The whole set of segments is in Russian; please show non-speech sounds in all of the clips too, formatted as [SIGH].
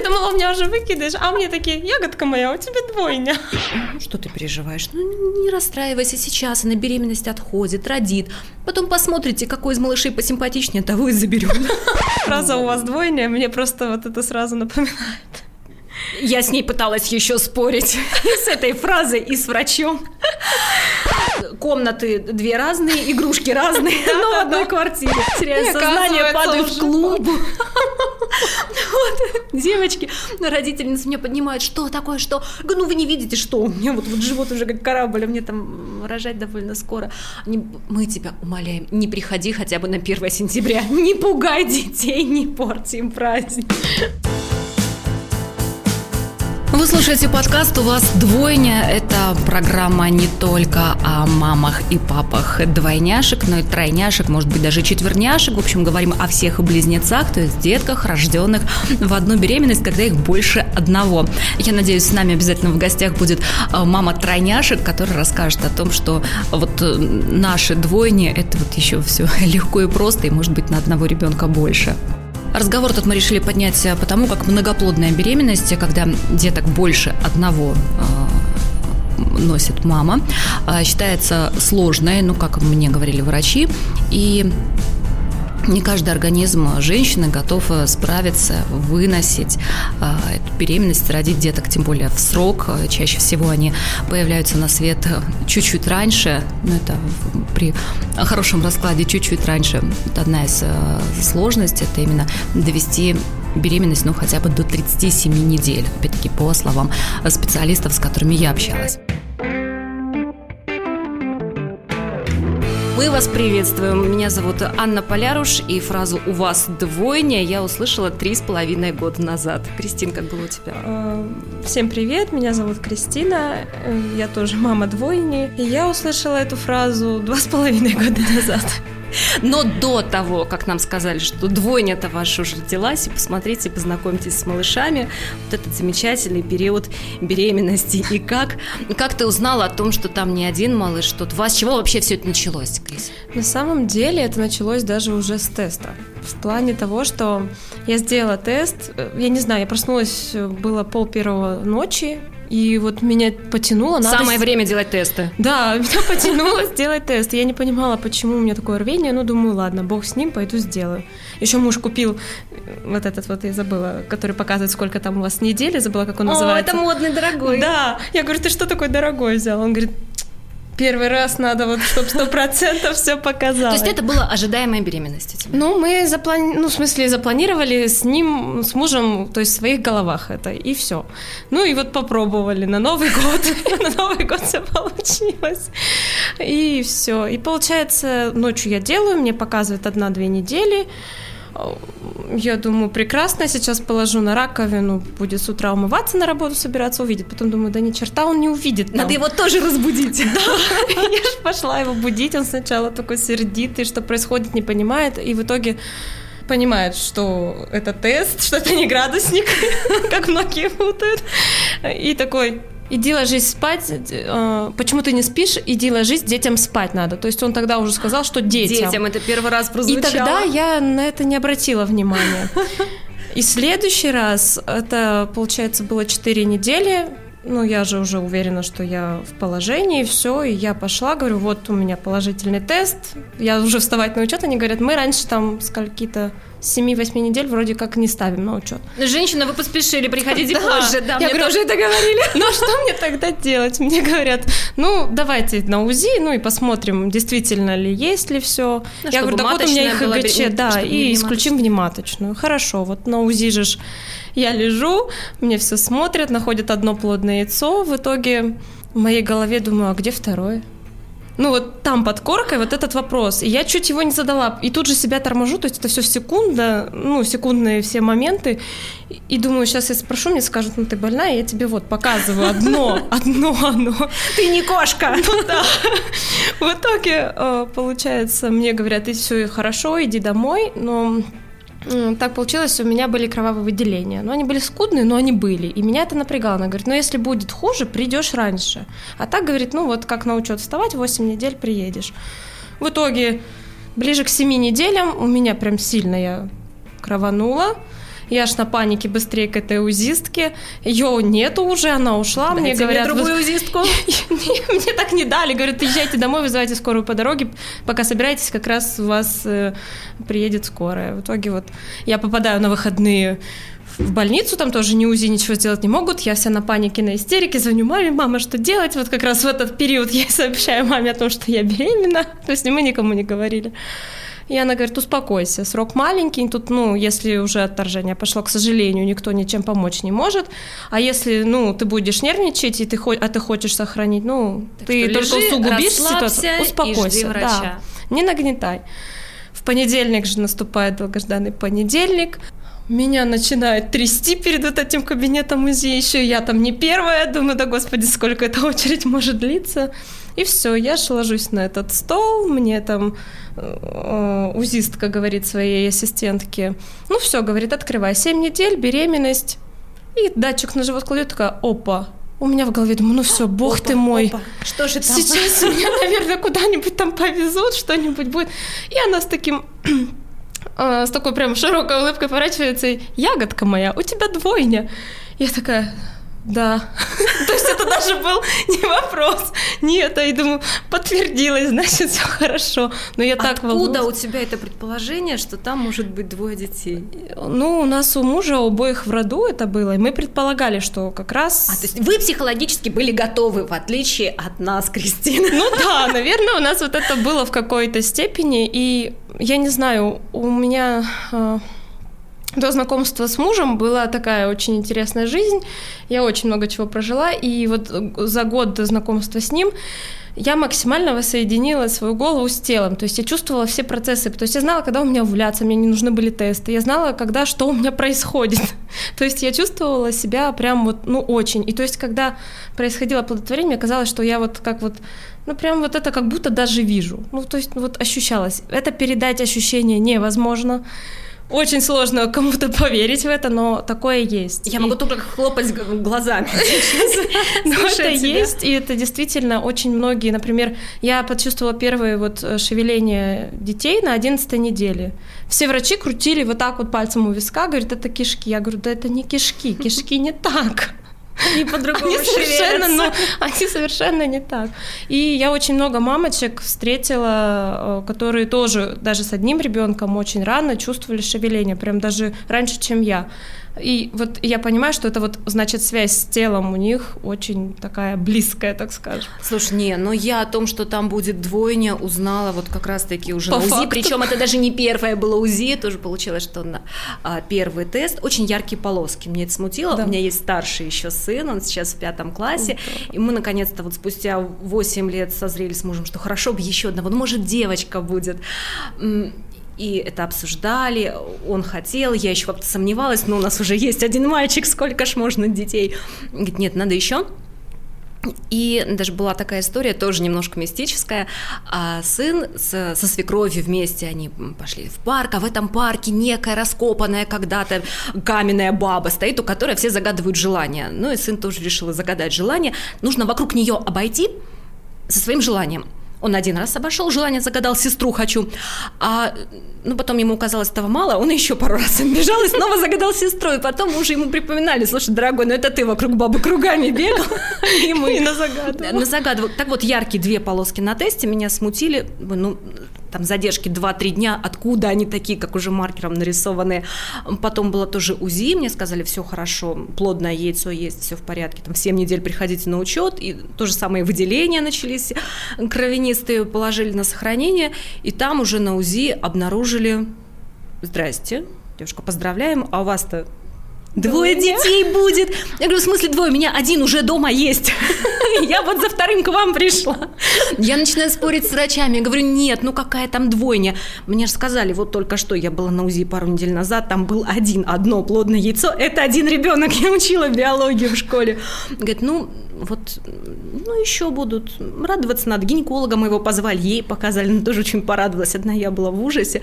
я думала, у меня уже выкидыш, а мне такие, ягодка моя, у тебя двойня. Что ты переживаешь? Ну, не расстраивайся сейчас, она беременность отходит, родит. Потом посмотрите, какой из малышей посимпатичнее, того и заберем. Фраза «у вас двойня» мне просто вот это сразу напоминает. Я с ней пыталась еще спорить [LAUGHS] с этой фразой и с врачом. Комнаты две разные, игрушки разные, [LAUGHS] но в одной квартире. Теряю сознание, падаю в клуб. [LAUGHS] Вот, девочки, родительницы меня поднимают, что такое, что? Ну, вы не видите, что у меня вот, вот живот уже как корабль, а мне там рожать довольно скоро. Они, мы тебя умоляем, не приходи хотя бы на 1 сентября, не пугай детей, не порти им праздник. Вы слушаете подкаст «У вас двойня». Это программа не только о мамах и папах двойняшек, но и тройняшек, может быть, даже четверняшек. В общем, говорим о всех близнецах, то есть детках, рожденных в одну беременность, когда их больше одного. Я надеюсь, с нами обязательно в гостях будет э, мама тройняшек, которая расскажет о том, что вот э, наши двойни – это вот еще все [LAUGHS] легко и просто, и, может быть, на одного ребенка больше. Разговор тут мы решили поднять э, потому, как многоплодная беременность, когда деток больше одного э, носит мама, э, считается сложной, ну, как мне говорили врачи, и не каждый организм женщины готов э, справиться, выносить э, эту беременность, родить деток, тем более в срок. Чаще всего они появляются на свет чуть-чуть раньше, ну это при хорошем раскладе чуть-чуть раньше. Это одна из э, сложностей, это именно довести беременность, ну, хотя бы до 37 недель, опять-таки, по словам специалистов, с которыми я общалась. Мы вас приветствуем. Меня зовут Анна Поляруш, и фразу «У вас двойня» я услышала три с половиной года назад. Кристин, как было у тебя? Э, всем привет, меня зовут Кристина, э, я тоже мама двойни, и я услышала эту фразу два с половиной года назад. Но до того, как нам сказали, что двойня-то ваша уже родилась, и посмотрите, познакомьтесь с малышами, вот этот замечательный период беременности. И как, как ты узнала о том, что там не один малыш, что два? С чего вообще все это началось, Крис? На самом деле это началось даже уже с теста. В плане того, что я сделала тест, я не знаю, я проснулась, было пол первого ночи, и вот меня потянуло. Надо... Самое время делать тесты. Да, [LAUGHS] меня потянуло сделать тест. Я не понимала, почему у меня такое рвение. Ну, думаю, ладно, бог с ним, пойду сделаю. Еще муж купил вот этот вот, я забыла, который показывает, сколько там у вас недели, забыла, как он О, называется. это модный, дорогой. Да. Я говорю, ты что такой дорогой взял? Он говорит, первый раз надо вот, чтобы сто процентов все показало. То есть это была ожидаемая беременность? Тебе? Ну, мы заплани... ну, в смысле, запланировали с ним, с мужем, то есть в своих головах это, и все. Ну, и вот попробовали на Новый год. [LAUGHS] На Новый год все получилось. И все. И получается, ночью я делаю, мне показывают одна-две недели. Я думаю, прекрасно, сейчас положу на раковину, будет с утра умываться, на работу собираться, увидит. Потом думаю, да ни черта он не увидит. Там. Надо его тоже разбудить. [LAUGHS] Да, [LAUGHS] я же пошла его будить, он сначала такой сердитый, что происходит, не понимает, и в итоге понимает, что это тест, что это не градусник, [LAUGHS] как многие путают. И такой, иди ложись спать, э, почему ты не спишь, иди ложись, детям спать надо. То есть он тогда уже сказал, что детям. Детям это первый раз прозвучало. И тогда я на это не обратила внимания. И следующий раз, это, получается, было 4 недели, ну, я же уже уверена, что я в положении, все, и я пошла, говорю, вот у меня положительный тест, я уже вставать на учет, они говорят, мы раньше там скольки-то 7-8 недель вроде как не ставим на учет. Женщина, вы поспешили, приходите да. позже. Да, я мне говорю, тоже это говорили. [LAUGHS] Ну, а что мне тогда делать? Мне говорят, ну, давайте на УЗИ, ну, и посмотрим, действительно ли есть ли все. Ну, я говорю, да вот у меня их ИГЧ, да, и исключим внематочную. Хорошо, вот на УЗИ же я лежу, мне все смотрят, находят одно плодное яйцо, в итоге в моей голове думаю, а где второе? Ну вот там под коркой вот этот вопрос. И я чуть его не задала. И тут же себя торможу, то есть это все секунда, ну, секундные все моменты. И думаю, сейчас я спрошу, мне скажут, ну ты больная, я тебе вот показываю одно, [LAUGHS] одно, оно. Ты не кошка. [LAUGHS] Ну да. В итоге, э, получается, мне говорят, ты все хорошо, иди домой, но так получилось, у меня были кровавые выделения. Но они были скудные, но они были. И меня это напрягало. Она говорит, ну если будет хуже, придешь раньше. А так говорит, ну вот как на учет вставать, 8 недель приедешь. В итоге ближе к 7 неделям у меня прям сильно я крованула. Я аж на панике быстрее к этой узистке. Ее нету уже, она ушла. Дайте мне говорят... Мне другую узистку. [LAUGHS] Мне так не дали. Говорят, езжайте домой, вызывайте скорую по дороге. Пока собираетесь, как раз у вас э, приедет скорая. В итоге вот я попадаю на выходные в больницу, там тоже ни УЗИ ничего сделать не могут. Я вся на панике, на истерике, звоню маме, мама, что делать? Вот как раз в этот период я сообщаю маме о том, что я беременна. То есть мы никому не говорили. И она говорит, успокойся, срок маленький, тут, ну, если уже отторжение пошло, к сожалению, никто ничем помочь не может. А если, ну, ты будешь нервничать, и ты, а ты хочешь сохранить, ну, так ты только лежи, усугубишь ситуацию, успокойся. Да, не нагнетай. В понедельник же наступает долгожданный понедельник. Меня начинает трясти перед вот этим кабинетом УЗИ. Еще я там не первая. Думаю, да господи, сколько эта очередь может длиться. И все, я же ложусь на этот стол, мне там э, узистка говорит своей ассистентке, ну все, говорит, открывай, 7 недель, беременность, и датчик на живот кладет, такая, опа, у меня в голове думаю, ну все, бог опа, ты мой. Опа. Что же там? Сейчас [LAUGHS] меня, наверное, куда-нибудь там повезут, что-нибудь будет. И она с таким э, с такой прям широкой улыбкой поворачивается, и ягодка моя, у тебя двойня. Я такая, да. [LAUGHS] То есть даже был не вопрос. Нет, а я думаю, подтвердилось, значит, все хорошо. Но я так Откуда у тебя это предположение, что там может быть двое детей? Ну, у нас у мужа обоих в роду это было, и мы предполагали, что как раз... А, то есть вы психологически были готовы, в отличие от нас, Кристина? Ну да, наверное, у нас вот это было в какой-то степени, и я не знаю, у меня а, до знакомства с мужем была такая очень интересная жизнь. Я очень много чего прожила. И вот за год до знакомства с ним я максимально воссоединила свою голову с телом. То есть я чувствовала все процессы. То есть я знала, когда у меня овуляция, мне не нужны были тесты. Я знала, когда что у меня [LAUGHS] происходит. то есть я чувствовала себя прям вот, ну, очень. И то есть когда происходило оплодотворение, мне казалось, что я вот как вот ну, прям вот это как будто даже вижу. Ну, то есть вот ощущалось. Это передать ощущение невозможно. Очень сложно кому-то поверить в это, но такое есть. Я и... могу только хлопать глазами. [LAUGHS] [LAUGHS] Но это есть, и это действительно очень многие. Например, я почувствовала первые вот э, шевеления детей на 11 неделе. Все врачи крутили вот так вот пальцем у виска, говорят, это кишки. Я говорю, да это не кишки, кишки не так. Они по-другому они совершенно, ну, они совершенно не так. И я очень много мамочек встретила, э, которые тоже даже с одним ребенком очень рано чувствовали шевеление, прям даже раньше, чем я. И вот я понимаю, что это вот, значит, связь с телом у них очень такая близкая, так скажем. Слушай, не, но я о том, что там будет двойня, узнала вот как раз-таки уже По на УЗИ. Факту. Причем это даже не первое было УЗИ, тоже получилось, что на а, первый тест. Очень яркие полоски. Мне это смутило. Да. У меня есть старший еще сын, он сейчас в пятом классе. Да. И мы наконец-то вот спустя 8 лет созрели с мужем, что хорошо бы еще одного, ну, может, девочка будет и это обсуждали, он хотел, я еще как-то сомневалась, но у нас уже есть один мальчик, сколько ж можно детей? Говорит, нет, надо еще. И даже была такая история, тоже немножко мистическая. А сын с, со свекровью вместе, они пошли в парк, а в этом парке некая раскопанная когда-то каменная баба стоит, у которой все загадывают желания. Ну и сын тоже решил загадать желание. Нужно вокруг нее обойти со своим желанием. Он один раз обошел, желание загадал, сестру хочу. А ну, потом ему казалось этого мало, он еще пару раз бежал и снова загадал сестру. И потом уже ему припоминали, слушай, дорогой, ну это ты вокруг бабы кругами бегал. [LAUGHS] И мы. На загадывал. Так вот, яркие две полоски на тесте меня смутили. Ну, там задержки 2-3 дня, откуда они такие, как уже маркером нарисованные. Потом было тоже УЗИ, мне сказали, все хорошо, плодное яйцо есть, все в порядке, там в 7 недель приходите на учет, и то же самое выделения начались, кровянистые положили на сохранение, и там уже на УЗИ обнаружили, здрасте, девушка, поздравляем, а у вас-то Двое детей будет. Я говорю, в смысле двое? У меня один уже дома есть. [LAUGHS] Я вот за вторым к вам пришла. Я начинаю спорить с врачами. Говорю, нет, ну какая там двойня? Мне же сказали, вот только что я была на УЗИ пару недель назад, там был один, одно плодное яйцо. Это один ребенок. [LAUGHS] Я учила биологию в школе. Говорит, ну, вот, ну, еще будут радоваться надо. Гинеколога мы его позвали, ей показали, она тоже очень порадовалась. Одна я была в ужасе.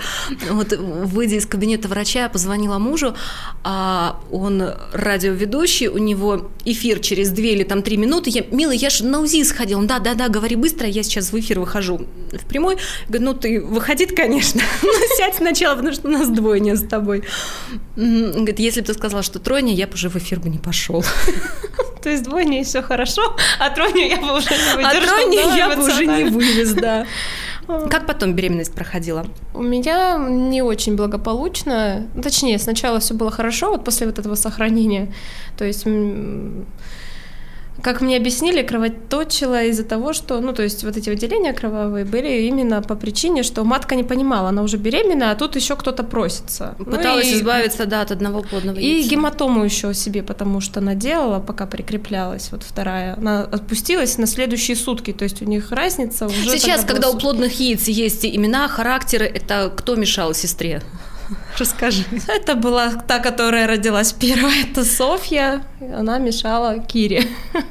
Вот, выйдя из кабинета врача, я позвонила мужу, а он радиоведущий, у него эфир через две или там три минуты. Я, милый, я же на УЗИ сходил. Да, да, да, говори быстро, я сейчас в эфир выхожу в прямой. Говорю, ну, ты выходи, конечно, [LAUGHS] но сядь сначала, потому что у нас двойня с тобой. Говорит, если бы ты сказала, что тройня, я бы уже в эфир бы не пошел. [LAUGHS] То есть двойня и все хорошо, а тройню я бы уже не выдержала. А тройню я бы уже не вывез, да. [LAUGHS] Как потом беременность проходила? У меня не очень благополучно. Точнее, сначала все было хорошо, вот после вот этого сохранения. То есть как мне объяснили, кровоточила из-за того, что, ну, то есть вот эти выделения кровавые были именно по причине, что матка не понимала, она уже беременна, а тут еще кто-то просится. Ну Пыталась ну, и, избавиться, да, от одного плодного И яйца. гематому еще себе, потому что она делала, пока прикреплялась, вот вторая. Она отпустилась на следующие сутки, то есть у них разница уже... Сейчас, когда у плодных яиц есть имена, характеры, это кто мешал сестре? [LAUGHS] Расскажи. Это была та, которая родилась первая, это Софья. Она мешала Кире. [LAUGHS]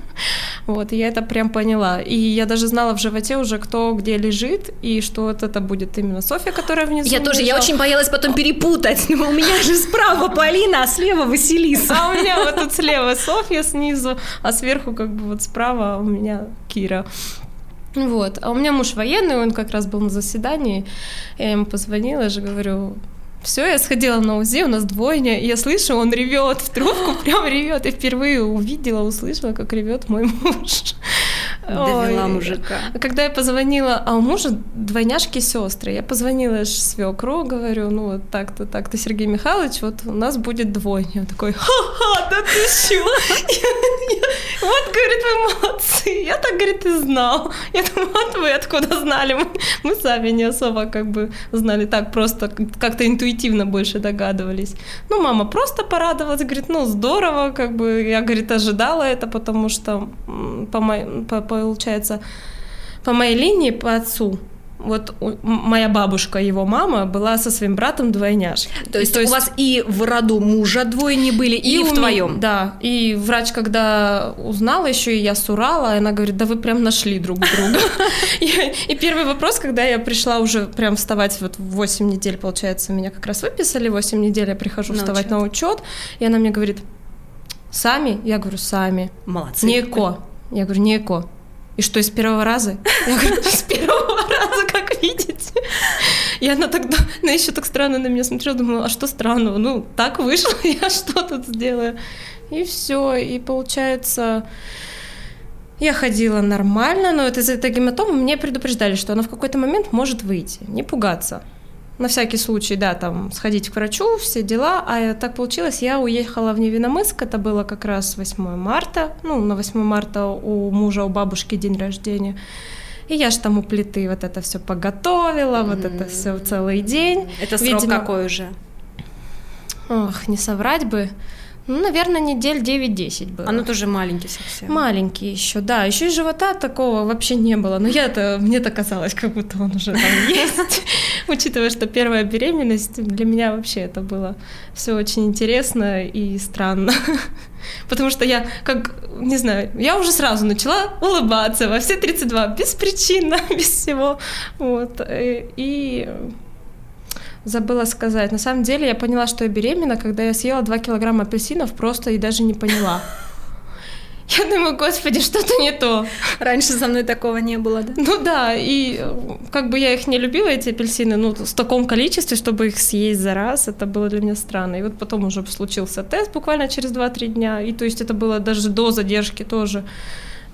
Вот, я это прям поняла. И я даже знала в животе уже, кто где лежит, и что вот это будет именно Софья, которая внизу Я тоже, я очень боялась потом перепутать. У меня же справа Полина, а слева Василиса. А у меня вот тут слева Софья снизу, а сверху как бы вот справа у меня Кира. Вот. А у меня муж военный, он как раз был на заседании. Я ему позвонила, я же говорю, все, я сходила на УЗИ, у нас двойня, я слышу, он ревет в трубку, [LAUGHS] прям ревет. Я впервые увидела, услышала, как ревет мой [LAUGHS] муж. Довела Ой. мужика. Когда я позвонила, а у мужа двойняшки сестры, я позвонила свекру, говорю, ну вот так-то, так-то, Сергей Михайлович, вот у нас будет двойня. Он такой, ха-ха, да ты чё? [LAUGHS] Вот, говорит, вы молодцы. Я так, говорит, и знал. Я думаю, вот вы откуда знали? Мы сами не особо как бы знали так просто, как-то интуитивно больше догадывались. Ну, мама просто порадовалась, говорит, ну, здорово, как бы, я, говорит, ожидала это, потому что по, по, получается, по моей линии, по отцу, вот моя бабушка, его мама, была со своим братом двойняшки. То есть, То есть у вас и в роду мужа двойни были, и, и в твоем? Да. И врач, когда узнала еще, и я с Урала, она говорит, да вы прям нашли друг друга. [LAUGHS] И первый вопрос, когда я пришла уже прям вставать, вот в 8 недель, получается, меня как раз выписали, 8 недель я прихожу вставать на учет, и она мне говорит, сами? Я говорю, сами. Молодцы. Не эко. Я говорю, не эко. И что, из первого раза? Я говорю, с первого раза, как видите. И она тогда, она еще так странно на меня смотрела, думала, а что странного? Ну, так вышло, [LAUGHS] я что тут сделаю? И все, и получается, я ходила нормально, но это из-за этой гематомы мне предупреждали, что она в какой-то момент может выйти, не пугаться на всякий случай, да, там, сходить к врачу, все дела. А так получилось, я уехала в Невиномыск, это было как раз 8 марта, ну, на 8 марта у мужа, у бабушки день рождения. И я ж там у плиты вот это все поготовила, mm-hmm. вот это все целый день. Это срок Видимо... какой уже? Ох, не соврать бы. Ну, наверное, недель 9-10 было. Оно тоже маленький совсем. Маленький еще, да. Еще и живота такого вообще не было. Но я-то, мне-то казалось, как будто он уже там [LAUGHS] есть. Учитывая, что первая беременность, для меня вообще это было все очень интересно и странно. [LAUGHS] Потому что я, как, не знаю, я уже сразу начала улыбаться во все 32, беспричинно, [LAUGHS] без всего. Вот. Э, и забыла сказать. На самом деле я поняла, что я беременна, когда я съела 2 килограмма апельсинов просто и даже не поняла. [LAUGHS] Я думаю, господи, что-то не то. Раньше со мной такого не было, да? Ну да, и как бы я их не любила, эти апельсины, ну, в таком количестве, чтобы их съесть за раз, это было для меня странно. И вот потом уже случился тест буквально через 2-3 дня, и то есть это было даже до задержки тоже.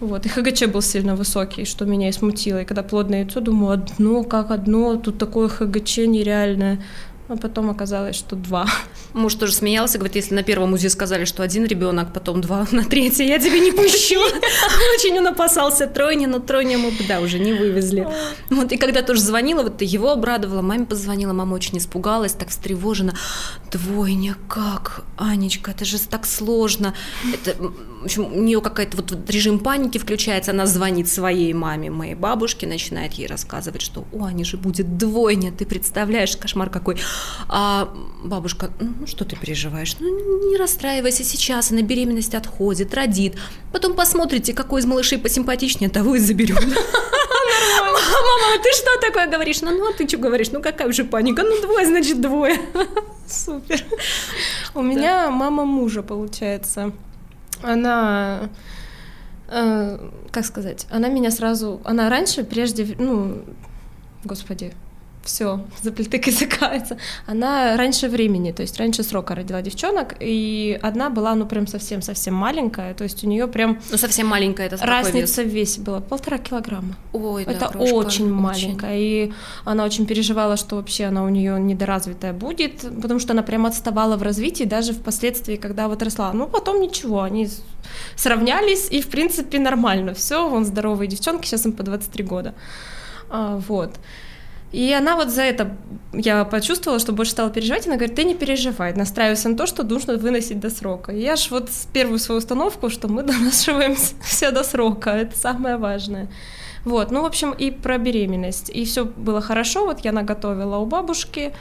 Вот, и ХГЧ был сильно высокий, что меня и смутило. И когда плодное яйцо, думаю, одно, как одно, тут такое ХГЧ нереальное. А потом оказалось, что два. Муж тоже смеялся, говорит, если на первом УЗИ сказали, что один ребенок, потом два, [LAUGHS] на третий я тебе не пущу. [LAUGHS] Очень он опасался тройни, но тройни мы бы, да, уже не вывезли. Вот, и когда тоже звонила, вот его обрадовала, маме позвонила, мама очень испугалась, так встревожена. Двойня, как? Анечка, это же так сложно. Это, в общем, у нее какая-то вот режим паники включается, она звонит своей маме, моей бабушке, начинает ей рассказывать, что, о, они же будет двойня, ты представляешь, кошмар какой. А бабушка, ну что ты переживаешь? Ну не расстраивайся, сейчас она беременность отходит, родит. Потом посмотрите, какой из малышей посимпатичнее, того и заберем. [LAUGHS] Мама, ты что такое говоришь? Ну, ну, а ты что говоришь? Ну, какая уже паника? Ну, двое, значит, двое. [LAUGHS] Супер. У меня мама мужа, получается. Она э, как сказать, она меня сразу, она раньше, прежде, ну, господи, все, заплетык языкается. Она раньше времени, то есть раньше срока родила девчонок, и одна была, ну, прям совсем-совсем маленькая, то есть у нее прям... Ну, совсем маленькая, это Разница в весе была, полтора килограмма. Ой, Это да, очень, очень маленькая, и она очень переживала, что вообще она у нее недоразвитая будет, потому что она прям отставала в развитии, даже впоследствии, когда вот росла. Ну, потом ничего, они сравнялись, и, в принципе, нормально. Все, вон здоровые девчонки, сейчас им по 23 года. А, вот. И она вот за это, я почувствовала, что больше стала переживать, она говорит, ты не переживай, настраивайся на то, что нужно выносить до срока. И я ж вот с первую свою установку, что мы [LAUGHS] донашиваем все до срока, это самое важное. Вот, ну, в общем, и про беременность. И все было хорошо, вот я наготовила у бабушки,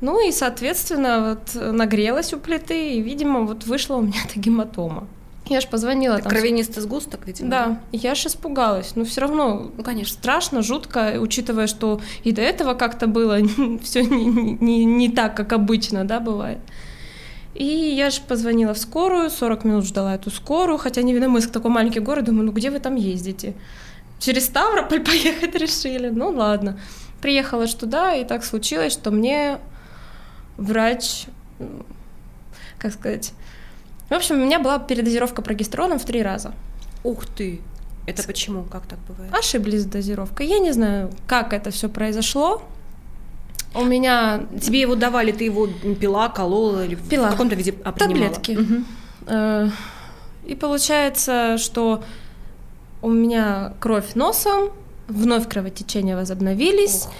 ну и, соответственно, вот нагрелась у плиты, и, видимо, вот вышла у меня эта гематома. Я ж позвонила. Это там... Кровянистый сгусток, видимо. Да, я ж испугалась. Но все равно, ну, конечно, страшно, жутко, учитывая, что и до этого как-то было [LAUGHS] все не, не, не так, как обычно, да, бывает. И я же позвонила в скорую, 40 минут ждала эту скорую, хотя Невиномыск такой маленький город, думаю, ну где вы там ездите? Через Ставрополь [LAUGHS] поехать решили, ну ладно. Приехала ж туда, и так случилось, что мне врач, как сказать, в общем, у меня была передозировка прогестероном в три раза. Ух ты! Это почему? Как так бывает? Ошиблись с дозировкой. Я не знаю, как это все произошло. У меня... Тебе его давали, ты его пила, колола или пила. в каком-то виде а, Таблетки. Угу. И получается, что у меня кровь носом, вновь кровотечения возобновились. Ох.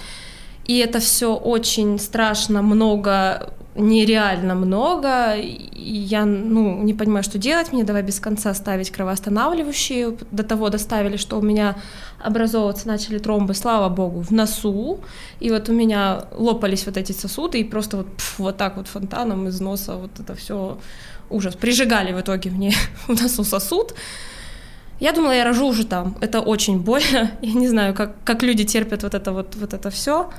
И это все очень страшно, много нереально много, и я, ну, не понимаю, что делать, мне давай без конца ставить кровоостанавливающие, до того доставили, что у меня образовываться начали тромбы, слава богу, в носу, и вот у меня лопались вот эти сосуды, и просто вот, пф, вот так вот фонтаном из носа вот это все ужас, прижигали в итоге мне [LAUGHS] в носу сосуд, я думала, я рожу уже там. Это очень больно. [LAUGHS] Я не знаю, как, как люди терпят вот это вот, вот это все.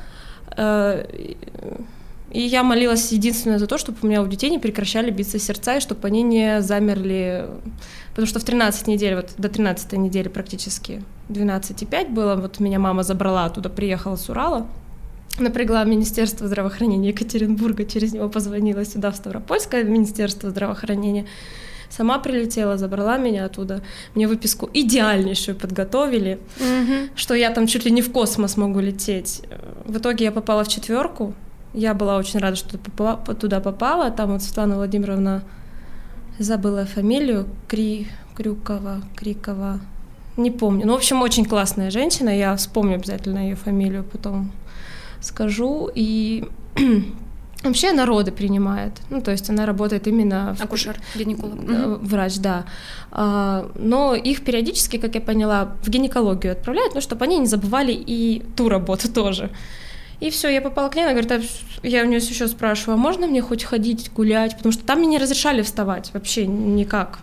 И я молилась единственное за то, чтобы у меня у детей не прекращали биться сердца, и чтобы они не замерли. Потому что в 13 недель, вот до 13 недели практически, 12,5 было, вот меня мама забрала оттуда, приехала с Урала, напрягла Министерство здравоохранения Екатеринбурга, через него позвонила сюда, в Ставропольское Министерство здравоохранения, сама прилетела, забрала меня оттуда. Мне выписку идеальнейшую подготовили, mm что я там чуть ли не в космос могу лететь. В итоге я попала в четверку, я была очень рада, что туда попала. Там вот Светлана Владимировна забыла фамилию Кри, Крюкова, Крикова. Не помню. Ну, в общем, очень классная женщина. Я вспомню обязательно ее фамилию, потом скажу. И [CLEARS THROAT] Вообще народы принимает. Ну, то есть она работает именно... Акушер, гинеколог. Врач, да. А, но их периодически, как я поняла, в гинекологию отправляют, ну, чтобы они не забывали и ту работу тоже. И все, я попала к ней, она говорит, а я у нее еще спрашиваю, а можно мне хоть ходить гулять? Потому что там мне не разрешали вставать вообще никак.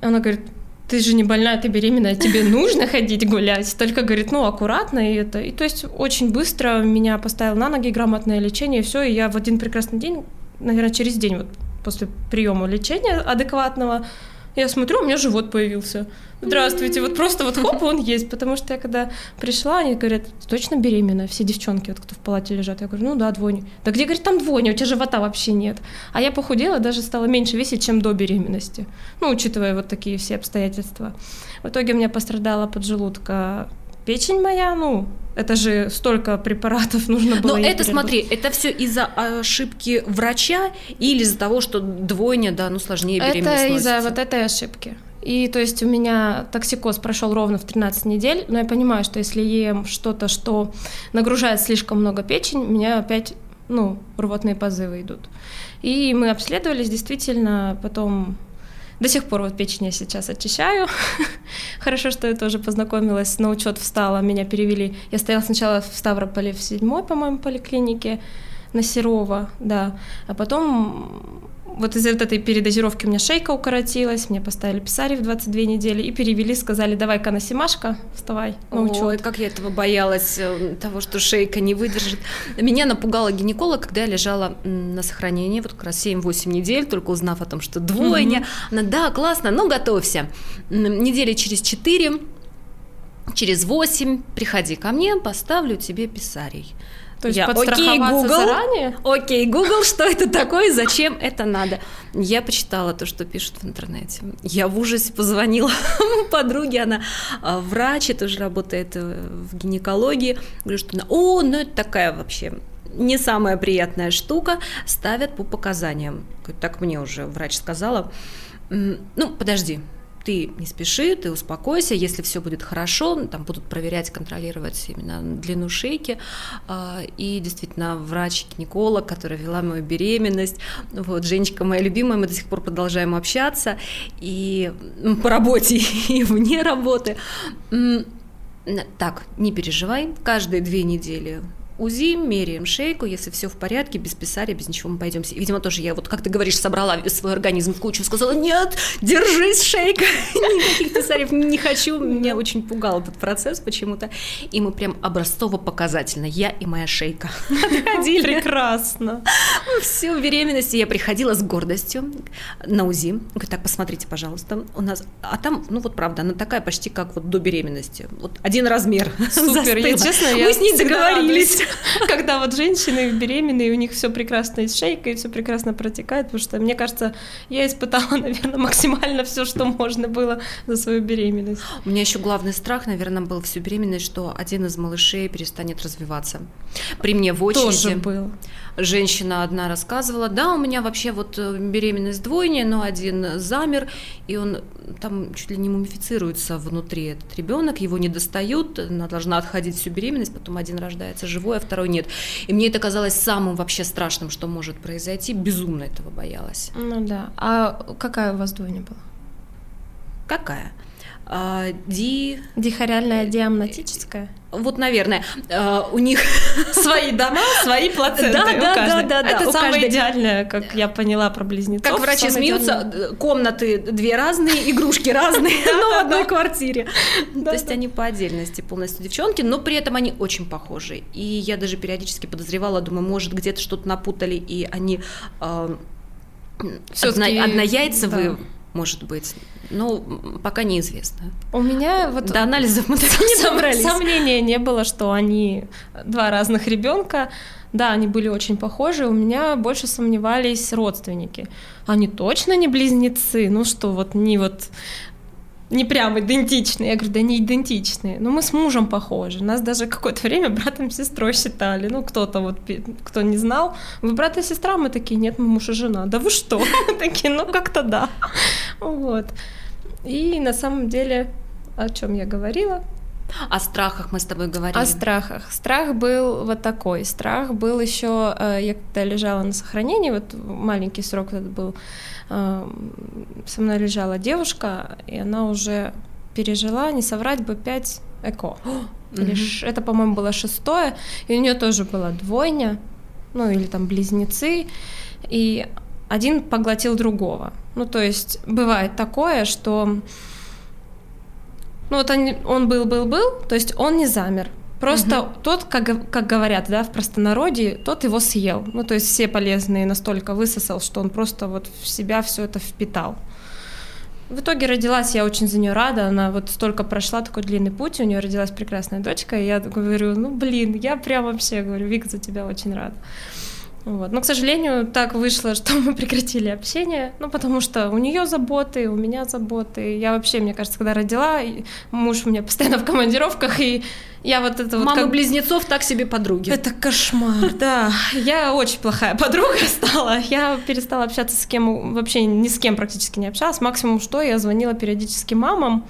Она говорит, ты же не больная, ты беременная, тебе нужно ходить гулять. Только говорит, ну, аккуратно и это. И то есть очень быстро меня поставил на ноги грамотное лечение, и все, и я в один прекрасный день, наверное, через день вот после приема лечения адекватного, я смотрю, у меня живот появился. Здравствуйте, вот просто вот хоп, [LAUGHS] он есть. Потому что я когда пришла, они говорят, точно беременна? Все девчонки, вот кто в палате лежат. Я говорю, ну да, двойня. Да где, говорит, там двойня, у тебя живота вообще нет. А я похудела, даже стала меньше весить, чем до беременности. Ну, учитывая вот такие все обстоятельства. В итоге у меня пострадала поджелудка печень моя, ну, это же столько препаратов нужно было. Но это, смотри, это все из-за ошибки врача или из-за того, что двойня, да, ну, сложнее беременность Это из-за вот этой ошибки. И то есть у меня токсикоз прошел ровно в 13 недель, но я понимаю, что если ем что-то, что нагружает слишком много печень, у меня опять, ну, рвотные позывы идут. И мы обследовались, действительно, потом До сих пор вот печень я сейчас очищаю. [LAUGHS] Хорошо, что я тоже познакомилась, на учет встала, меня перевели. Я стояла сначала в Ставрополе в седьмой, по-моему, поликлинике на Серова, да. А потом вот из-за вот этой передозировки у меня шейка укоротилась, мне поставили писари в 22 недели и перевели, сказали, давай-ка на Симашка, вставай на учет. Ой, как я этого боялась, э, того, что шейка не выдержит. Меня напугала гинеколог, когда я лежала на сохранении, вот как раз 7-8 недель, только узнав о том, что двойня. Угу. Она, да, классно, ну готовься. Недели через 4 через 8 приходи ко мне, поставлю тебе писарий. То есть я, окей, Google, заранее? Окей, Google, [LAUGHS] что это такое, зачем это надо? Я почитала то, что пишут в интернете. Я в ужасе позвонила [LAUGHS] подруге, она а, врач, и тоже работает э, в гинекологии. Говорю, что она, о, ну это такая вообще не самая приятная штука, ставят по показаниям. Так мне уже врач сказала. Ну, подожди, ты не спеши, ты успокойся, если все будет хорошо, там будут проверять, контролировать именно длину шейки. А, и действительно, врач-гинеколог, которая вела мою беременность, вот, Женечка моя любимая, мы до сих пор продолжаем общаться, и по работе, [LAUGHS] и вне работы. Так, не переживай, каждые две недели УЗИ, меряем шейку, если все в порядке, без писаря, без ничего мы пойдемся. Видимо, тоже я, вот как ты говоришь, собрала свой организм в кучу, сказала, нет, держись, шейка, [LAUGHS] никаких писарев не хочу. Меня очень пугал этот процесс почему-то. И мы прям образцово-показательно, я и моя шейка [LAUGHS] отходили. Прекрасно. Всю беременность я приходила с гордостью на УЗИ. Говорю, так, посмотрите, пожалуйста, у нас, а там, ну вот правда, она такая почти как вот до беременности. Вот один размер. Супер, я честно, я Мы с ней договорились. [LAUGHS] когда вот женщины беременные, у них все прекрасно из шейка и все прекрасно протекает, потому что, мне кажется, я испытала, [LAUGHS] наверное, максимально все, что можно было за свою беременность. У меня еще главный страх, наверное, был всю беременность, что один из малышей перестанет развиваться. При мне в очереди. Тоже было. Женщина одна рассказывала, да, у меня вообще вот э, беременность двойня, но один замер, и он там чуть ли не мумифицируется внутри этот ребенок, его не достают, она должна отходить всю беременность, потом один рождается живой, а второй нет. И мне это казалось самым вообще страшным, что может произойти, безумно этого боялась. Ну да. А какая у вас двойня была? Какая? А, ди... Дихориальная диамнатическая? Вот, наверное, а, у них [LAUGHS] свои дома, свои плаценты. Да, да, да, да, да. Это самое каждой... идеальное, как я поняла про близнецов. Как врачи смеются, комнаты две разные, игрушки разные, [LAUGHS] но в [LAUGHS] одной квартире. То есть они по отдельности полностью девчонки, но при этом они очень похожи. И я даже периодически подозревала, думаю, может где-то что-то напутали, и они а, однояйцевые может быть. Ну, пока неизвестно. У меня вот... До анализов мы так не добрались. Сомнения не было, что они два разных ребенка. Да, они были очень похожи. У меня больше сомневались родственники. Они точно не близнецы? Ну что, вот не вот не прям идентичные. Я говорю, да не идентичные. Но мы с мужем похожи. Нас даже какое-то время братом и сестрой считали. Ну, кто-то вот, кто не знал. Вы брат и сестра? Мы такие, нет, мы муж и жена. Да вы что? [LAUGHS] Такие, ну, как-то да. [LAUGHS] Вот. И на самом деле, о чем я говорила? О страхах мы с тобой говорили. О страхах. Страх был вот такой. Страх был еще, э, я когда лежала на сохранении, вот маленький срок этот был, со мной лежала девушка, и она уже пережила, не соврать бы, 5 ЭКО. [GASPS] Или mm-hmm. Это, по-моему, было шестое, и у нее тоже была двойня, ну или там близнецы, и один поглотил другого. Ну, то есть бывает такое, что ну вот он, он был, был, был, то есть он не замер. Просто угу. тот, как, как говорят, да, в простонародье, тот его съел. Ну, то есть все полезные настолько высосал, что он просто вот в себя все это впитал. В итоге родилась, я очень за нее рада, она вот столько прошла такой длинный путь, у нее родилась прекрасная дочка, и я говорю, ну блин, я прям вообще говорю, Вик, за тебя очень рада. Вот. Но, к сожалению, так вышло, [LAUGHS] что мы прекратили общение, ну, потому что у нее заботы, у меня заботы. Я вообще, мне кажется, когда родила, муж у меня постоянно в командировках, и я вот это вот... Мамы как... близнецов так себе подруги. Это кошмар, [LAUGHS] да. Я очень плохая [LAUGHS] подруга стала. Я перестала общаться с кем, вообще ни с кем практически не общалась. Максимум что, я звонила периодически мамам,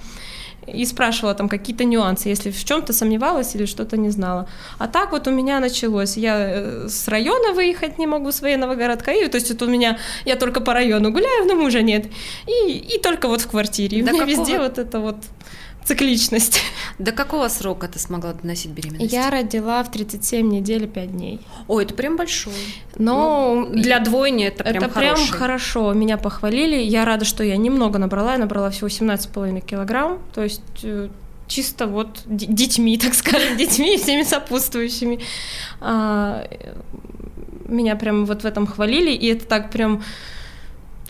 и спрашивала там какие-то нюансы, если в чем-то сомневалась или что-то не знала. А так вот у меня началось. Я э, с района выехать не могу, с военного городка. И, то есть это у меня, я только по району гуляю, но мужа нет. И, и только вот в квартире. И у меня какого... везде вот это вот цикличность. До какого срока ты смогла доносить беременность? Я родила в 37 недель и 5 дней. Ой, это прям большой. Но ну, для двойни это прям Это хороший. прям хорошо. Меня похвалили. Я рада, что я немного набрала. Я набрала всего 17,5 килограмм. То есть э, чисто вот детьми, [LAUGHS] так скажем, детьми и всеми сопутствующими. А, меня прям вот в этом хвалили, и это так прям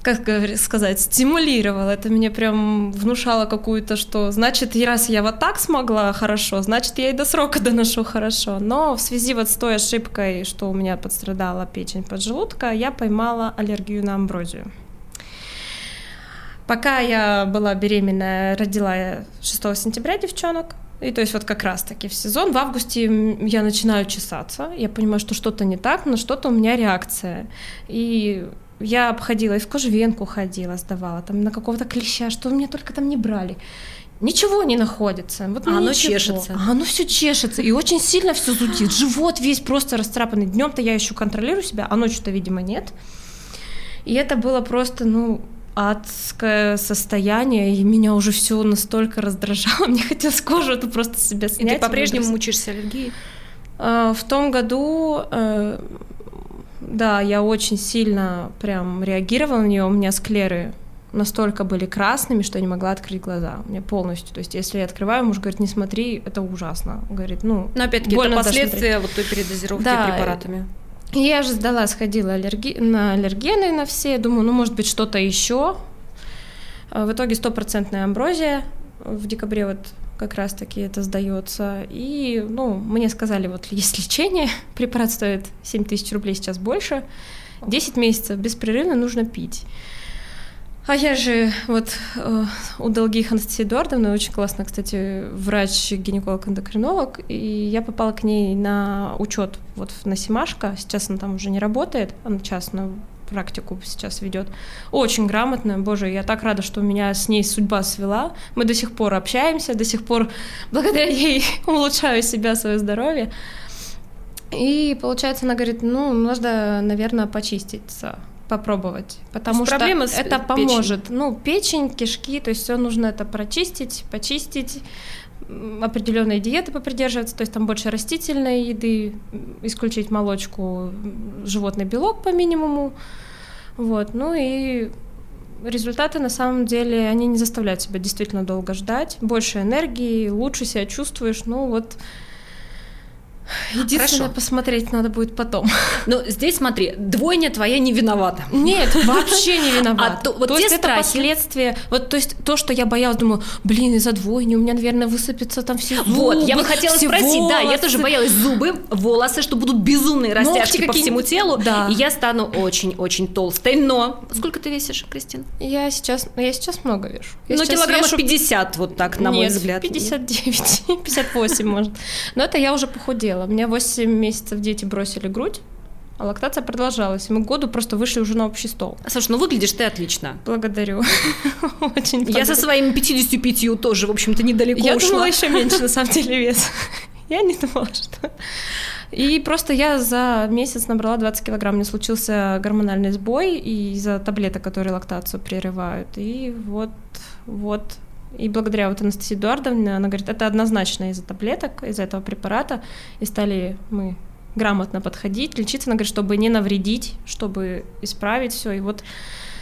как сказать, стимулировало. Это мне прям внушало какую-то, что значит, раз я вот так смогла хорошо, значит, я и до срока [LAUGHS] доношу хорошо. Но в связи вот с той ошибкой, что у меня подстрадала печень поджелудка, я поймала аллергию на амброзию. Пока я была беременная, родила я 6 сентября девчонок, и то есть вот как раз-таки в сезон, в августе я начинаю чесаться, я понимаю, что что-то не так, но что-то у меня реакция. И я обходила, и в кожвенку ходила, сдавала, там на какого-то клеща, что меня только там не брали. Ничего не находится. Вот а оно чешется. А оно все чешется. И очень сильно все зудит. Живот весь просто растрапанный. Днем-то я еще контролирую себя, а ночью-то, видимо, нет. И это было просто, ну, адское состояние, и меня уже все настолько раздражало, [LAUGHS] мне хотелось кожу эту просто себе снять. И ты по-прежнему мучаешься аллергией? А, в том году э, да, я очень сильно прям реагировала на нее. У меня склеры настолько были красными, что я не могла открыть глаза. У меня полностью. То есть, если я открываю, муж говорит, не смотри, это ужасно. Говорит, ну. Но опять-таки это последствия вот той передозировки да, препаратами. И я же сдала, сходила аллерги... на аллергены на все. Думаю, ну, может быть, что-то еще. В итоге стопроцентная амброзия. В декабре вот как раз-таки это сдается. И, ну, мне сказали, вот есть лечение, [LAUGHS] препарат стоит 7 тысяч рублей, сейчас больше, 10 месяцев беспрерывно нужно пить. А я же вот э, у Долгих Анастасии Эдуардовны, очень классно, кстати, врач-гинеколог-эндокринолог, и я попала к ней на учет вот на Симашко, сейчас она там уже не работает, она частно практику сейчас ведет. Очень грамотная, боже, я так рада, что у меня с ней судьба свела. Мы до сих пор общаемся, до сих пор [LAUGHS] благодаря ей [LAUGHS] улучшаю себя, свое здоровье. И получается, она говорит, ну, нужно, наверное, почиститься попробовать, потому что это поможет. Печень. Ну, печень, кишки, то есть все нужно это прочистить, почистить, определенные диеты попридерживаться, то есть там больше растительной еды, исключить молочку, животный белок по минимуму, вот, ну и результаты на самом деле, они не заставляют себя действительно долго ждать, больше энергии, лучше себя чувствуешь, ну вот Единственное, Хорошо. посмотреть надо будет потом. [LAUGHS] Ну, здесь смотри, двойня твоя не виновата. Нет, вообще не виновата. А то, вот то есть страхи... это последствия, вот то есть то, что я боялась, думаю, блин, из-за двойни у меня, наверное, высыпется там все зубы. Вот, я бы хотела спросить, волосы. да, я тоже боялась зубы, волосы, что будут безумные растяжки Ногти по всему телу, да. и я стану очень-очень толстой. Но сколько ты весишь, Кристина? Я сейчас, я сейчас много вешу. Я ну, килограммов вешу... 50, вот так, на Нет, мой взгляд. 59, 58, [LAUGHS] может. Но это я уже похудела дело. У меня 8 месяцев дети бросили грудь, а лактация продолжалась. мы к году просто вышли уже на общий стол. Слушай, ну выглядишь ты отлично. Благодарю. [LAUGHS] Очень Я со своими 55 тоже, в общем-то, недалеко Я думала еще меньше, на самом деле, вес. [LAUGHS] Я не думала, что... И просто я за месяц набрала 20 килограмм. Мне случился гормональный сбой из-за таблеток, которые лактацию прерывают. И вот, вот и благодаря вот Анастасии Эдуардовне, она говорит, это однозначно из-за таблеток, из-за этого препарата. И стали мы грамотно подходить, лечиться, она говорит, чтобы не навредить, чтобы исправить все. И вот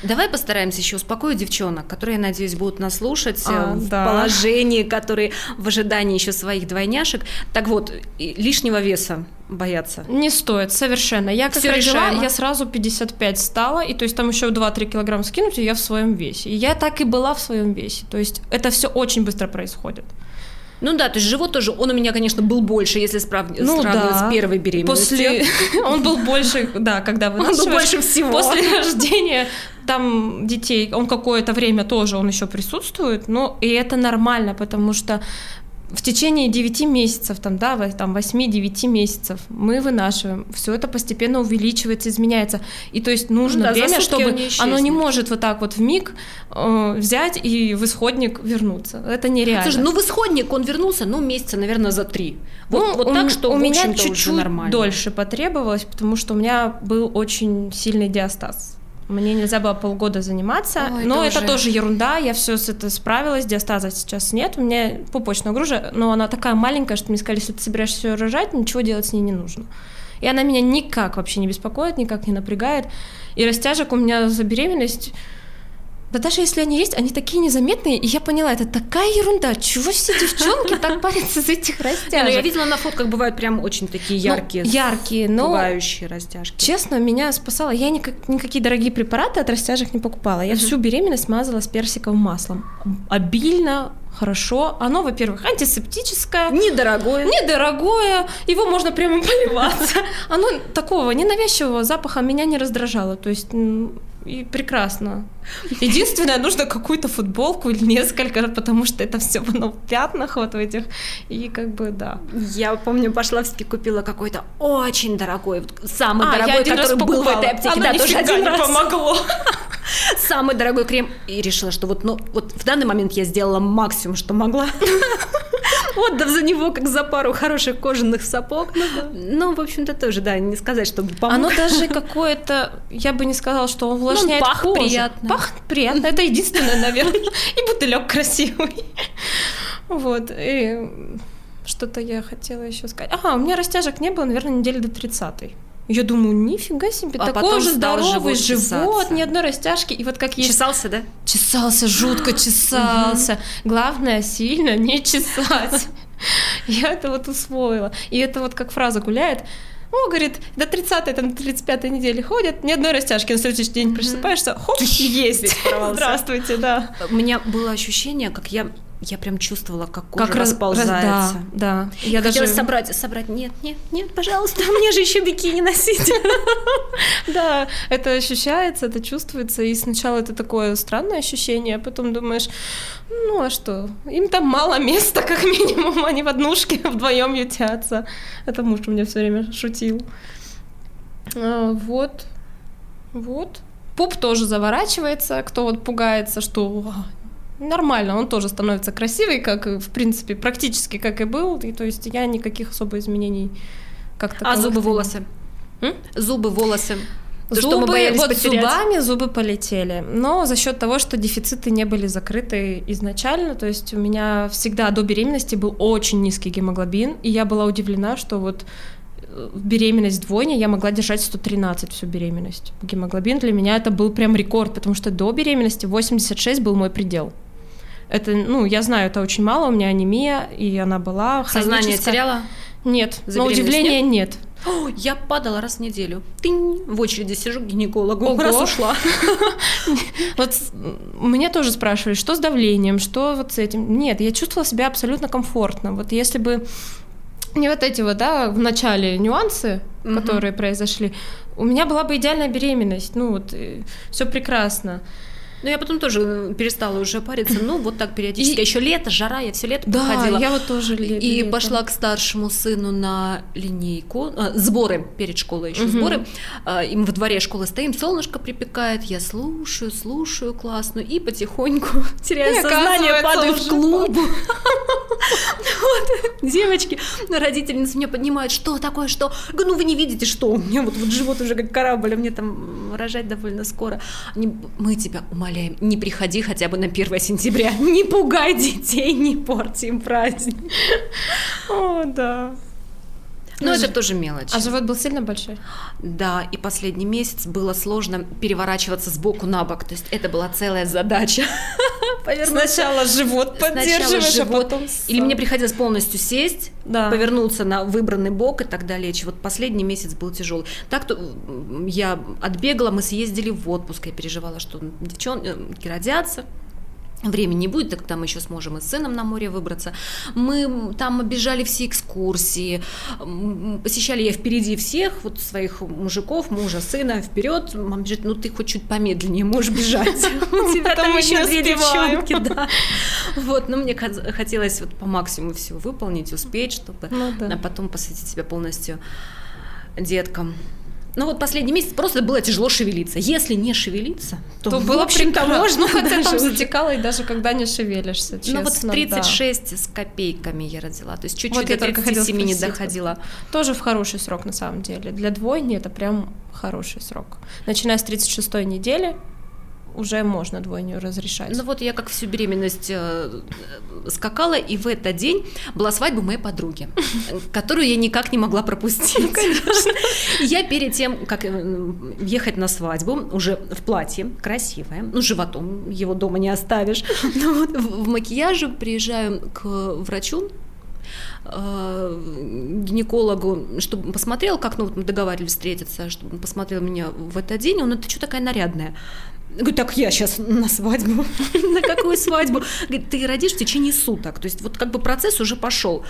Давай постараемся еще успокоить девчонок, которые, я надеюсь, будут нас слушать а, в да. положении, которые в ожидании еще своих двойняшек. Так вот, лишнего веса бояться? Не стоит, совершенно. Я как Всё родила, решаемо. я сразу 55 стала, и то есть там еще 2-3 килограмма скинуть, и я в своем весе. И я так и была в своем весе. То есть это все очень быстро происходит. Ну да, то есть живот тоже, он у меня, конечно, был больше, если справ... ну, сравнивать да. с первой беременностью. После... [LAUGHS] Он был больше, да, когда вы Он был больше всего. После рождения там детей, он какое-то время тоже, он еще присутствует, но и это нормально, потому что в течение 9 месяцев, там, да, там 8-9 месяцев мы вынашиваем. Все это постепенно увеличивается, изменяется. И то есть нужно ну, да, время, чтобы не оно не может вот так вот в миг э, взять и в исходник вернуться. Это нереально. Слушай, ну в исходник он вернулся, ну, месяца, наверное, за три. Вот, ну, вот так, что, у меня чуть-чуть дольше потребовалось, потому что у меня был очень сильный диастаз. Мне нельзя было полгода заниматься, Ой, но это, это тоже ерунда, я все с это справилась, диастаза сейчас нет, у меня пупочная гружа, но она такая маленькая, что мне сказали, если ты собираешься все рожать, ничего делать с ней не нужно. И она меня никак вообще не беспокоит, никак не напрягает. И растяжек у меня за беременность да даже если они есть, они такие незаметные, и я поняла, это такая ерунда. Чего все девчонки так парятся за этих растяжек? Ну я видела на фотках бывают прям очень такие яркие, ну, яркие, но пугающие растяжки. Честно, меня спасало. Я никак, никакие дорогие препараты от растяжек не покупала. Я всю беременность мазала с персиковым маслом. Обильно, хорошо. Оно, во-первых, антисептическое. Недорогое. Недорогое. Его можно прямо поливаться. [LAUGHS] Оно такого ненавязчивого запаха меня не раздражало. То есть и прекрасно. Единственное, нужно какую-то футболку или несколько, потому что это все оно в пятнах вот в этих. И как бы, да. Я помню, пошла в спи, купила какой-то очень дорогой, самый а, дорогой, который был в этой аптеке. Оно да, тоже один раз. помогло. [LAUGHS] [LAUGHS] Самый дорогой крем. И решила, что вот, ну, вот в данный момент я сделала максимум, что могла. [LAUGHS] Отдав за него, как за пару хороших кожаных сапог. Ну, ну в общем-то, тоже, да, не сказать, чтобы помог. Оно даже [LAUGHS] какое-то, я бы не сказала, что он увлажняет ну, пах кожу. приятно. Пахнет приятно, это единственное, наверное. И бутылек красивый. Вот, и что-то я хотела еще сказать. Ага, у меня растяжек не было, наверное, недели до 30 я думаю, нифига себе, а такой же здоровый живот, ни одной растяжки. И вот как есть... Чесался, да? Чесался, жутко [GASPS] чесался. Главное, сильно не чесать. [LAUGHS] Я это вот усвоила. И это вот как фраза гуляет. О, говорит, до 30-й, там, 35-й недели ходят, ни одной растяжки, на следующий день просыпаешься, хоп, [LAUGHS] есть. [LAUGHS] Здравствуйте, да. У меня было ощущение, как я я прям чувствовала, как кожа как расползается. Раз, да, да. Я Хотела даже собрать, собрать. Нет, нет, нет, пожалуйста, мне же еще бикини носить. [LAUGHS] Да, это ощущается, это чувствуется, и сначала это такое странное ощущение, а потом думаешь, ну а что, им там мало места, [LAUGHS] как минимум, они в однушке [LAUGHS] вдвоем ютятся. Это муж у меня все время шутил. А, вот, вот. Пуп тоже заворачивается, кто вот пугается, что нормально, он тоже становится красивый, как, в принципе, практически как и был, и то есть я никаких особо изменений как-то... А зубы, волосы? М? Зубы, волосы? То, зубы, что мы боялись вот потерять. зубами зубы полетели, но за счет того, что дефициты не были закрыты изначально, то есть у меня всегда до беременности был очень низкий гемоглобин, и я была удивлена, что вот э, беременность двойня я могла держать 113 всю беременность. Гемоглобин для меня это был прям рекорд, потому что до беременности 86 был мой предел. Это, ну, я знаю, это очень мало, у меня анемия, и она была. Сознание теряла? Нет, на удивление нет. О, я падала раз в неделю. Тынь, в очереди сижу к гинекологу. Ого. Раз ушла. [LAUGHS] Вот мне тоже спрашивали, что с давлением, что вот с этим. Нет, я чувствовала себя абсолютно комфортно. Вот если бы не вот эти вот, да, в начале нюансы, которые произошли, у меня была бы идеальная беременность. Ну вот, все прекрасно. Ну, я потом тоже перестала уже париться. Ну, вот так периодически. И... Еще лето, жара, я все лето да, проходила. я вот тоже лето. И лето. пошла к старшему сыну на линейку. А, сборы, перед школой еще угу. сборы. А, им во дворе школы стоим, солнышко припекает. Я слушаю, слушаю классную. И потихоньку [LAUGHS] теряю и сознание, падаю в [LAUGHS] клуб. Девочки, родительницы меня поднимают. Что такое, что? Ну, вы не видите, что? У меня вот живот уже как корабль, а мне там рожать довольно скоро. Мы тебя умоляем, не приходи хотя бы на 1 сентября, не пугай детей, не порти им праздник. О, да. Но ну, это тоже мелочь. А живот был сильно большой? Да, и последний месяц было сложно переворачиваться с боку на бок. То есть это была целая задача. [LAUGHS] Сначала живот поддерживаешь, а потом... Или мне приходилось полностью сесть, повернуться на выбранный бок и тогда лечь. Вот последний месяц был тяжелый. Так-то я отбегала, мы съездили в отпуск, я переживала, что девчонки родятся, времени не будет, так там еще сможем и с сыном на море выбраться. Мы там обижали все экскурсии, посещали я впереди всех, вот своих мужиков, мужа, сына, вперед. Мама говорит, ну ты хоть чуть помедленнее можешь бежать. У [LAUGHS] [LAUGHS] тебя там еще две девчонки, [LAUGHS] да. Вот, но мне хотелось вот по максимуму всего выполнить, успеть, чтобы ну а потом посвятить себя полностью деткам. Ну вот последний месяц просто было тяжело шевелиться. Если не шевелиться, то, то было общем-то можно. [LAUGHS] Ну хотя там затекало и даже когда не шевелишься, честно. Ну вот в 36 да. с копейками я родила, то есть чуть-чуть вот до 37 не доходила. Тоже в хороший срок на самом деле. Для двойни это прям хороший срок. Начиная с 36 недели уже можно двойню разрешать. Ну вот я как всю беременность э, скакала, и в этот день была свадьба моей подруги, [LAUGHS] которую я никак не могла пропустить. Ну, конечно. [LAUGHS] Я перед тем, как э, ехать на свадьбу, уже в платье, красивое, ну животом его дома не оставишь, [LAUGHS] вот в макияже приезжаю к врачу, э, гинекологу, чтобы посмотрел, как ну, вот мы договаривались встретиться, чтобы он посмотрел меня в этот день, он это что такая нарядная? Говорю, так я сейчас на свадьбу. [LAUGHS] на какую свадьбу? Говорит, ты родишь в течение суток. То есть вот как бы процесс уже пошел.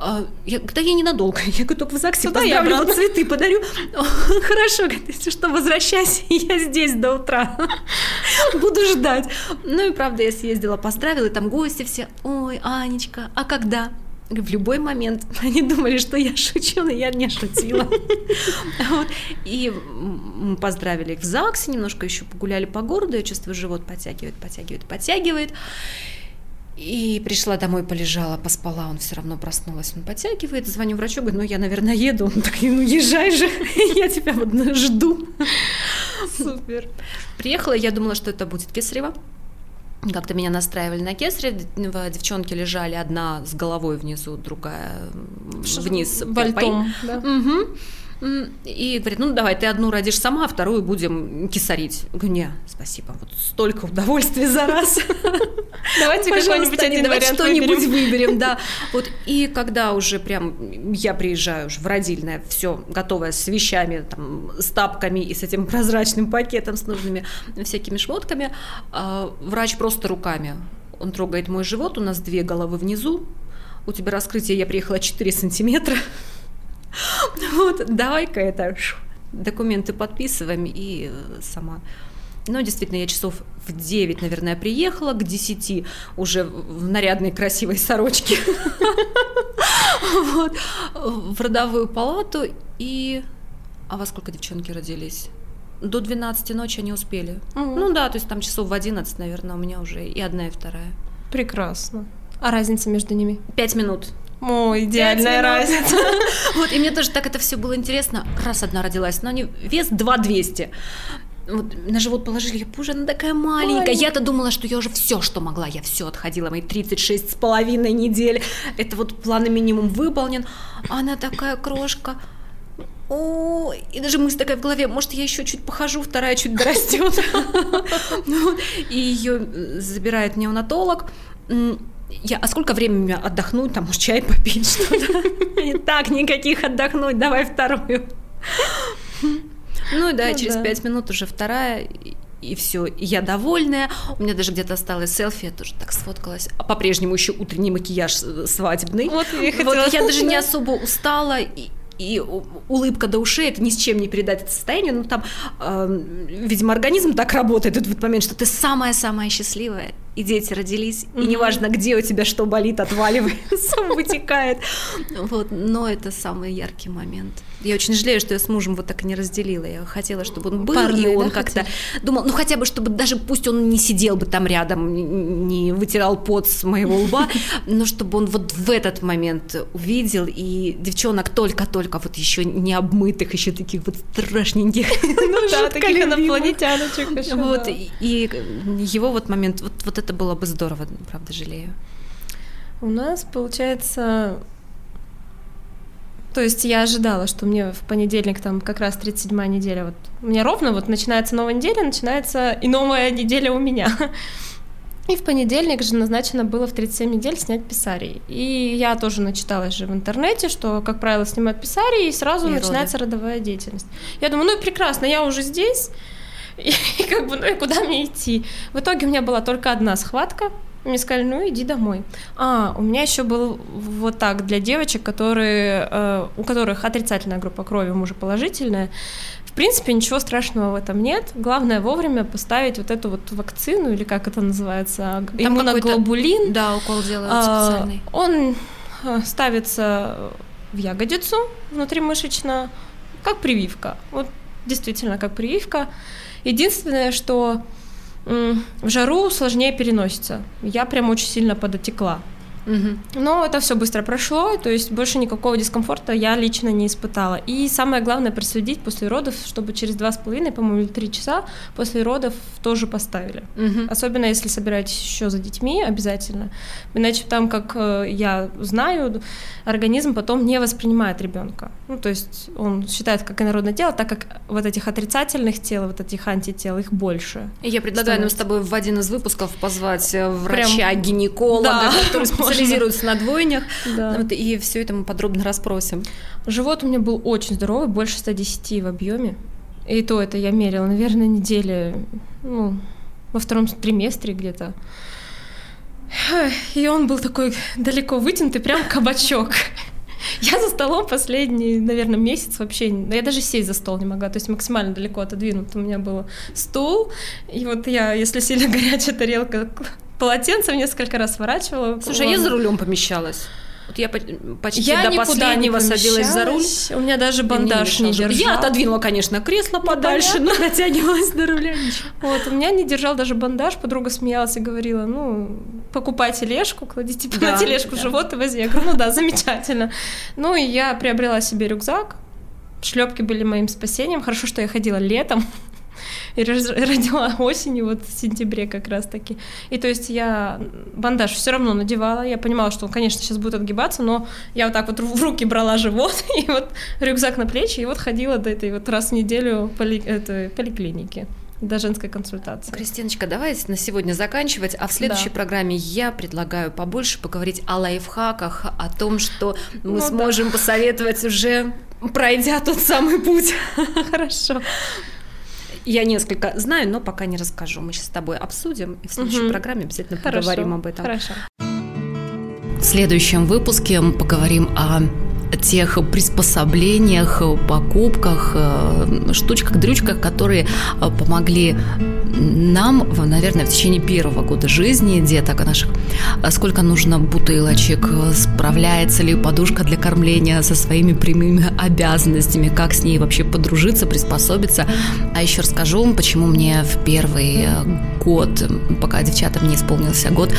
А, я, да я ненадолго. Я говорю, только в ЗАГСе Сюда поздравлю, я цветы подарю. Хорошо, говорит, что, возвращайся, [LAUGHS] я здесь до утра. Буду ждать. Ну и правда, я съездила, поздравила, и там гости все. Ой, Анечка, а когда? В любой момент. [LAUGHS] Они думали, что я шучу, но я не шутила. [LAUGHS] И мы поздравили их в ЗАГСе, немножко еще погуляли по городу, я чувствую, живот подтягивает, подтягивает, подтягивает. И пришла домой, полежала, поспала, он все равно проснулась, он подтягивает, звоню врачу, говорю, ну я, наверное, еду. Он так, ну езжай же, [LAUGHS] я тебя вот жду. Супер. Приехала, я думала, что это будет кесарево. Как-то меня настраивали на кесаре, девчонки лежали одна с головой внизу, другая вниз. Вальтом, да? Угу. И говорит, ну давай, ты одну родишь сама, а вторую будем кисарить. говорю, не, спасибо, вот столько удовольствия за раз. [LAUGHS] Давайте какой-нибудь один давайте что-нибудь выберем, да. [LAUGHS] Вот, и когда уже прям я приезжаю в родильное, все готовое с вещами, там, с тапками и с этим прозрачным пакетом с нужными всякими шмотками, а, врач просто руками, он трогает мой живот, у нас две головы внизу, у тебя раскрытие, я приехала 4 сантиметра, [GASPS] Вот, давай-ка это, документы подписываем и э, сама. Ну, действительно, я часов в 9, наверное, приехала, к 10 уже в нарядной красивой сорочке [LAUGHS] в родовую палату. И... А во сколько девчонки родились? До 12 ночи они успели. Ну да, то есть там часов в 11, наверное, у меня уже и одна, и вторая. Прекрасно. А разница между ними? Пять минут. О, идеальная разница. [LAUGHS] Вот, и мне тоже так это все было интересно. Раз одна родилась, но они вес 2200 вот на живот положили, я, боже, она такая маленькая. маленькая. Я-то думала, что я уже все, что могла, я все отходила, мои 36 с половиной недель. Это вот план минимум выполнен. Она такая крошка. О, и даже мысль такая в голове, может, я еще чуть похожу, вторая чуть дорастет. [LAUGHS] Ну и ее забирает неонатолог я, а сколько времени отдохнуть, там, может, чай попить, что-то? Так, никаких отдохнуть, давай вторую. Ну да, ну через пять минут уже вторая, и все, и я довольная. У меня даже где-то осталось селфи, я тоже так сфоткалась. А по-прежнему еще утренний макияж свадебный. Вот, я, вот, я даже не особо устала, и, и улыбка до ушей, это ни с чем не передать это состояние, ну там, э, видимо, организм так работает в этот момент, что ты самая-самая счастливая, и дети родились, mm-hmm. и неважно, где у тебя что болит, отваливается, [LAUGHS] вытекает. Вот, но это самый яркий момент. Я очень жалею, что я с мужем вот так и не разделила. Я хотела, чтобы он был, Парные, и он да, как-то думал, ну хотя бы, чтобы даже пусть он не сидел бы там рядом, не вытирал пот с моего лба, [LAUGHS] но чтобы он вот в этот момент увидел, и девчонок только-только вот еще не обмытых, еще таких вот страшненьких. [LAUGHS] Ну да, таких инопланетяночек еще. Вот, и его вот момент, вот это было бы здорово, правда, жалею. У нас, получается, то есть я ожидала, что мне в понедельник там как раз 37-я неделя, вот у меня ровно вот начинается новая неделя, начинается и новая неделя у меня. И в понедельник же назначено было в 37 недель снять писарий. И я тоже начиталась же в интернете, что, как правило, снимают писарий, и сразу и начинается роды. родовая деятельность. Я думаю, ну и прекрасно, я уже здесь, [LAUGHS] И, как бы, ну и куда мне идти? В итоге у меня была только одна схватка, мне сказали, ну иди домой. А, у меня еще был вот так для девочек, которые, э, у которых отрицательная группа крови, мужа положительная. В принципе, ничего страшного в этом нет. Главное вовремя поставить вот эту вот вакцину, или как это называется, Там иммуноглобулин. Да, укол делают а, специальный. Он э, ставится в ягодицу внутримышечно, как прививка. Вот действительно как прививка. Единственное, что в жару сложнее переносится. Я прям очень сильно подотекла. Угу. Но это все быстро прошло, то есть больше никакого дискомфорта я лично не испытала. И самое главное проследить после родов, чтобы через два с половиной, по-моему, или три часа после родов тоже поставили. Угу. Особенно если собираетесь еще за детьми, обязательно. Иначе там, как э, я знаю, организм потом не воспринимает ребенка. Ну, то есть он считает как инородное тело, так как вот этих отрицательных тел, вот этих антител, их больше. Я предлагаю становится. нам с тобой в один из выпусков позвать э, врача-гинеколога, да, который [LAUGHS] специализируется на двойнях, да. вот, и все это мы подробно расспросим. Живот у меня был очень здоровый, больше 110 в объеме. И то это я мерила, наверное, недели, ну, во втором триместре где-то. И он был такой далеко вытянутый, прям кабачок. Я за столом последний, наверное, месяц вообще, я даже сесть за стол не могла, то есть максимально далеко отодвинут у меня был стул, и вот я, если сильно горячая тарелка, полотенцем несколько раз сворачивала. Слушай, а я за рулем помещалась. Вот я почти я до последнего садилась за руль. У меня даже бандаж не, не держал. Я отодвинула, конечно, кресло подальше, но [LAUGHS] дотягивалась до руля. [LAUGHS] Вот, у меня не держал даже бандаж. Подруга смеялась и говорила, ну, покупай тележку, кладите да, на тележку да. живот и вози. Я говорю, ну да, замечательно. Ну, и я приобрела себе рюкзак. Шлепки были моим спасением. Хорошо, что я ходила летом и родила осенью, вот в сентябре как раз-таки. И то есть я бандаж все равно надевала, я понимала, что он, конечно, сейчас будет отгибаться, но я вот так вот в руки брала живот, [LAUGHS] и вот рюкзак на плечи, и вот ходила до этой вот раз в неделю поли, этой поликлиники до женской консультации. Кристиночка, давай на сегодня заканчивать, а в следующей да. программе я предлагаю побольше поговорить о лайфхаках, о том, что мы ну, сможем да. посоветовать уже пройдя тот самый путь. [LAUGHS] Хорошо. Я несколько знаю, но пока не расскажу. Мы сейчас с тобой обсудим, и в следующей угу. программе обязательно Хорошо. поговорим об этом. Хорошо. В следующем выпуске мы поговорим о тех приспособлениях, покупках, э, штучках, дрючках, которые э, помогли нам, наверное, в течение первого года жизни деток наших, сколько нужно бутылочек, справляется ли подушка для кормления со своими прямыми обязанностями, как с ней вообще подружиться, приспособиться. А еще расскажу вам, почему мне в первый год, пока девчатам не исполнился год,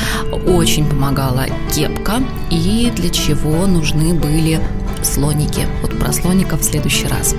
очень помогала кепка и для чего нужны были слоники. Вот про слоников в следующий раз.